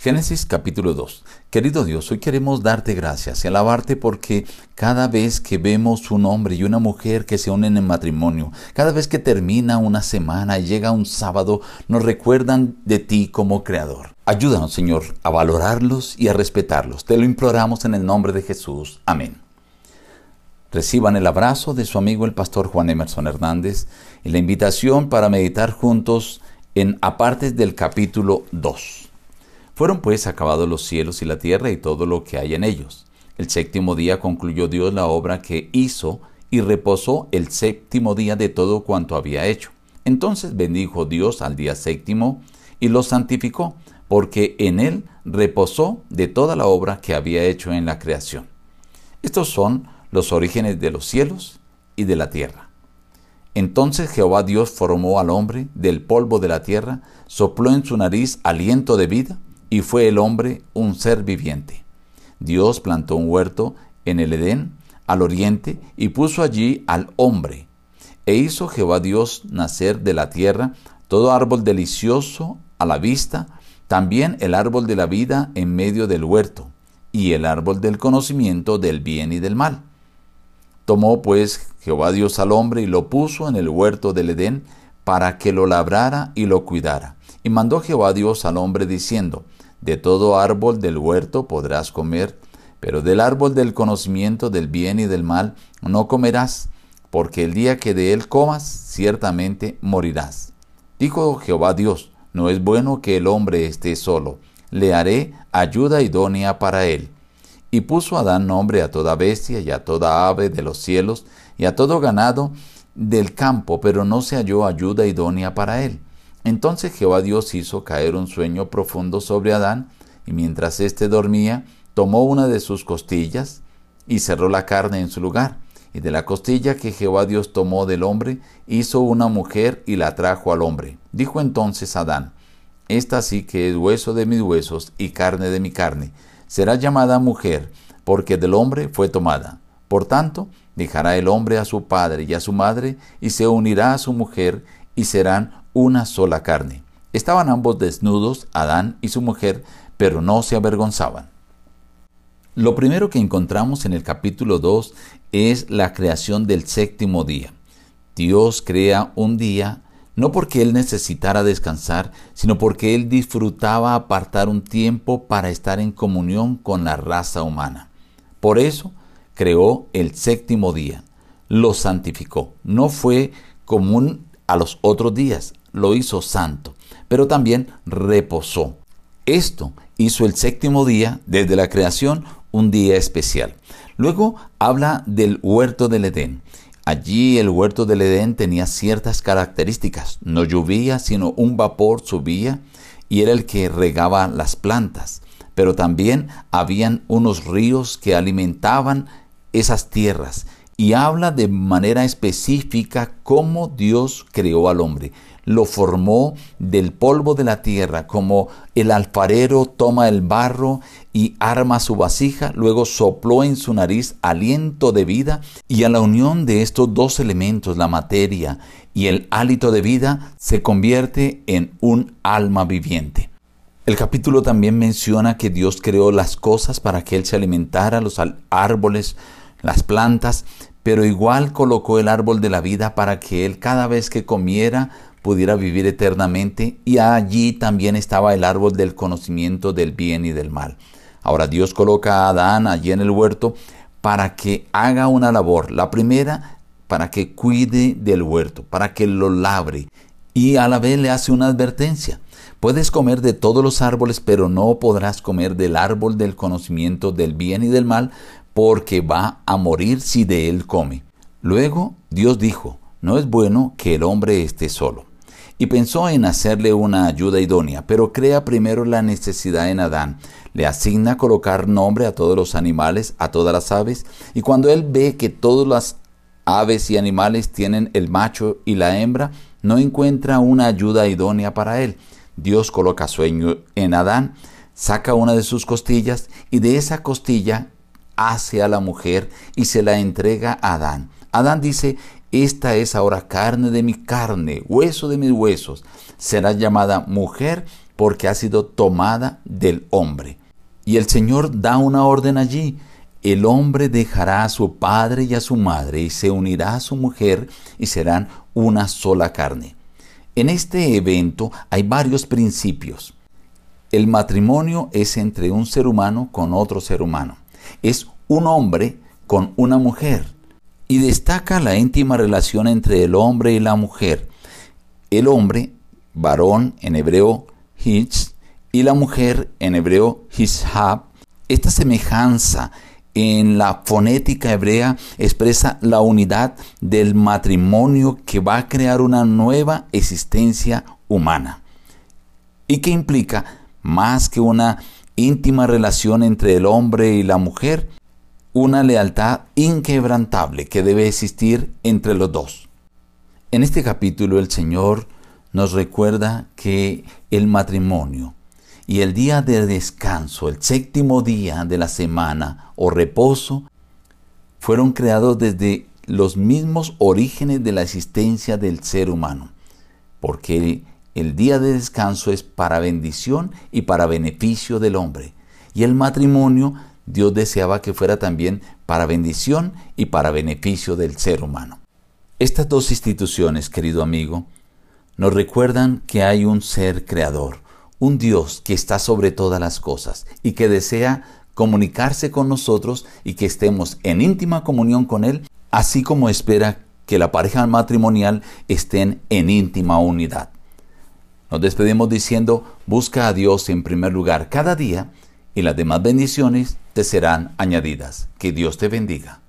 Génesis capítulo 2. Querido Dios, hoy queremos darte gracias y alabarte porque cada vez que vemos un hombre y una mujer que se unen en matrimonio, cada vez que termina una semana y llega un sábado, nos recuerdan de ti como creador. Ayúdanos, Señor, a valorarlos y a respetarlos. Te lo imploramos en el nombre de Jesús. Amén. Reciban el abrazo de su amigo el pastor Juan Emerson Hernández y la invitación para meditar juntos en apartes del capítulo 2. Fueron pues acabados los cielos y la tierra y todo lo que hay en ellos. El séptimo día concluyó Dios la obra que hizo y reposó el séptimo día de todo cuanto había hecho. Entonces bendijo Dios al día séptimo y lo santificó, porque en él reposó de toda la obra que había hecho en la creación. Estos son los orígenes de los cielos y de la tierra. Entonces Jehová Dios formó al hombre del polvo de la tierra, sopló en su nariz aliento de vida, y fue el hombre un ser viviente. Dios plantó un huerto en el Edén, al oriente, y puso allí al hombre. E hizo Jehová Dios nacer de la tierra todo árbol delicioso a la vista, también el árbol de la vida en medio del huerto, y el árbol del conocimiento del bien y del mal. Tomó pues Jehová Dios al hombre y lo puso en el huerto del Edén para que lo labrara y lo cuidara. Y mandó Jehová Dios al hombre diciendo, de todo árbol del huerto podrás comer, pero del árbol del conocimiento del bien y del mal no comerás, porque el día que de él comas, ciertamente morirás. Dijo Jehová Dios, no es bueno que el hombre esté solo, le haré ayuda idónea para él. Y puso Adán nombre a toda bestia y a toda ave de los cielos y a todo ganado del campo, pero no se halló ayuda idónea para él. Entonces Jehová Dios hizo caer un sueño profundo sobre Adán, y mientras éste dormía, tomó una de sus costillas y cerró la carne en su lugar. Y de la costilla que Jehová Dios tomó del hombre, hizo una mujer y la trajo al hombre. Dijo entonces Adán, Esta sí que es hueso de mis huesos y carne de mi carne. Será llamada mujer, porque del hombre fue tomada. Por tanto, dejará el hombre a su padre y a su madre, y se unirá a su mujer, y serán una sola carne. Estaban ambos desnudos, Adán y su mujer, pero no se avergonzaban. Lo primero que encontramos en el capítulo 2 es la creación del séptimo día. Dios crea un día no porque Él necesitara descansar, sino porque Él disfrutaba apartar un tiempo para estar en comunión con la raza humana. Por eso creó el séptimo día, lo santificó. No fue común a los otros días, lo hizo santo, pero también reposó. Esto hizo el séptimo día, desde la creación, un día especial. Luego habla del huerto del Edén. Allí el huerto del Edén tenía ciertas características. No llovía, sino un vapor subía y era el que regaba las plantas. Pero también habían unos ríos que alimentaban esas tierras. Y habla de manera específica cómo Dios creó al homre lo formó del polvo de la tierra, como el alfarero toma el barro y arma su vasija, luego sopló en su nariz aliento de vida, y a la unión de estos dos elementos, la materia y el hálito de vida, se convierte en un alma viviente. El capítulo también menciona que Dios creó las cosas para que Él se alimentara, los árboles, las plantas, pero igual colocó el árbol de la vida para que Él cada vez que comiera pudiera vivir eternamente y allí también estaba el árbol del conocimiento del bien y del mal. Ahora Dios coloca a Adán allí en el huerto para que haga una labor. La primera, para que cuide del huerto, para que lo labre. Y a la vez le hace una advertencia. Puedes comer de todos los árboles, pero no podrás comer del árbol del conocimiento del bien y del mal, porque va a morir si de él come. Luego Dios dijo, no es bueno que el hombre esté solo y pensó en hacerle una ayuda idónea, pero crea primero la necesidad en Adán. Le asigna colocar nombre a todos los animales, a todas las aves, y cuando él ve que todas las aves y animales tienen el macho y la hembra, no encuentra una ayuda idónea para él. Dios coloca sueño en Adán, saca una de sus costillas y de esa costilla hace a la mujer y se la entrega a Adán. Adán dice, esta es ahora carne de mi carne, hueso de mis huesos. Será llamada mujer porque ha sido tomada del hombre. Y el Señor da una orden allí. El hombre dejará a su padre y a su madre y se unirá a su mujer y serán una sola carne. En este evento hay varios principios. El matrimonio es entre un ser humano con otro ser humano. Es un hombre con una mujer. Y destaca la íntima relación entre el hombre y la mujer. El hombre, varón en hebreo hitz, y la mujer en hebreo hishab. Esta semejanza en la fonética hebrea expresa la unidad del matrimonio que va a crear una nueva existencia humana y que implica más que una íntima relación entre el hombre y la mujer, una lealtad inquebrantable que debe existir entre los dos. En este capítulo el Señor nos recuerda que el matrimonio y el día de descanso, el séptimo día de la semana o reposo, fueron creados desde los mismos orígenes de la existencia del ser humano, porque el día de descanso es para bendición y para beneficio del hombre, y el matrimonio Dios deseaba que fuera también para bendición y para beneficio del ser humano. Estas dos instituciones, querido amigo, nos recuerdan que hay un ser creador, un Dios que está sobre todas las cosas y que desea comunicarse con nosotros y que estemos en íntima comunión con Él, así como espera que la pareja matrimonial estén en íntima unidad. Nos despedimos diciendo, busca a Dios en primer lugar cada día y las demás bendiciones te serán añadidas. Que Dios te bendiga.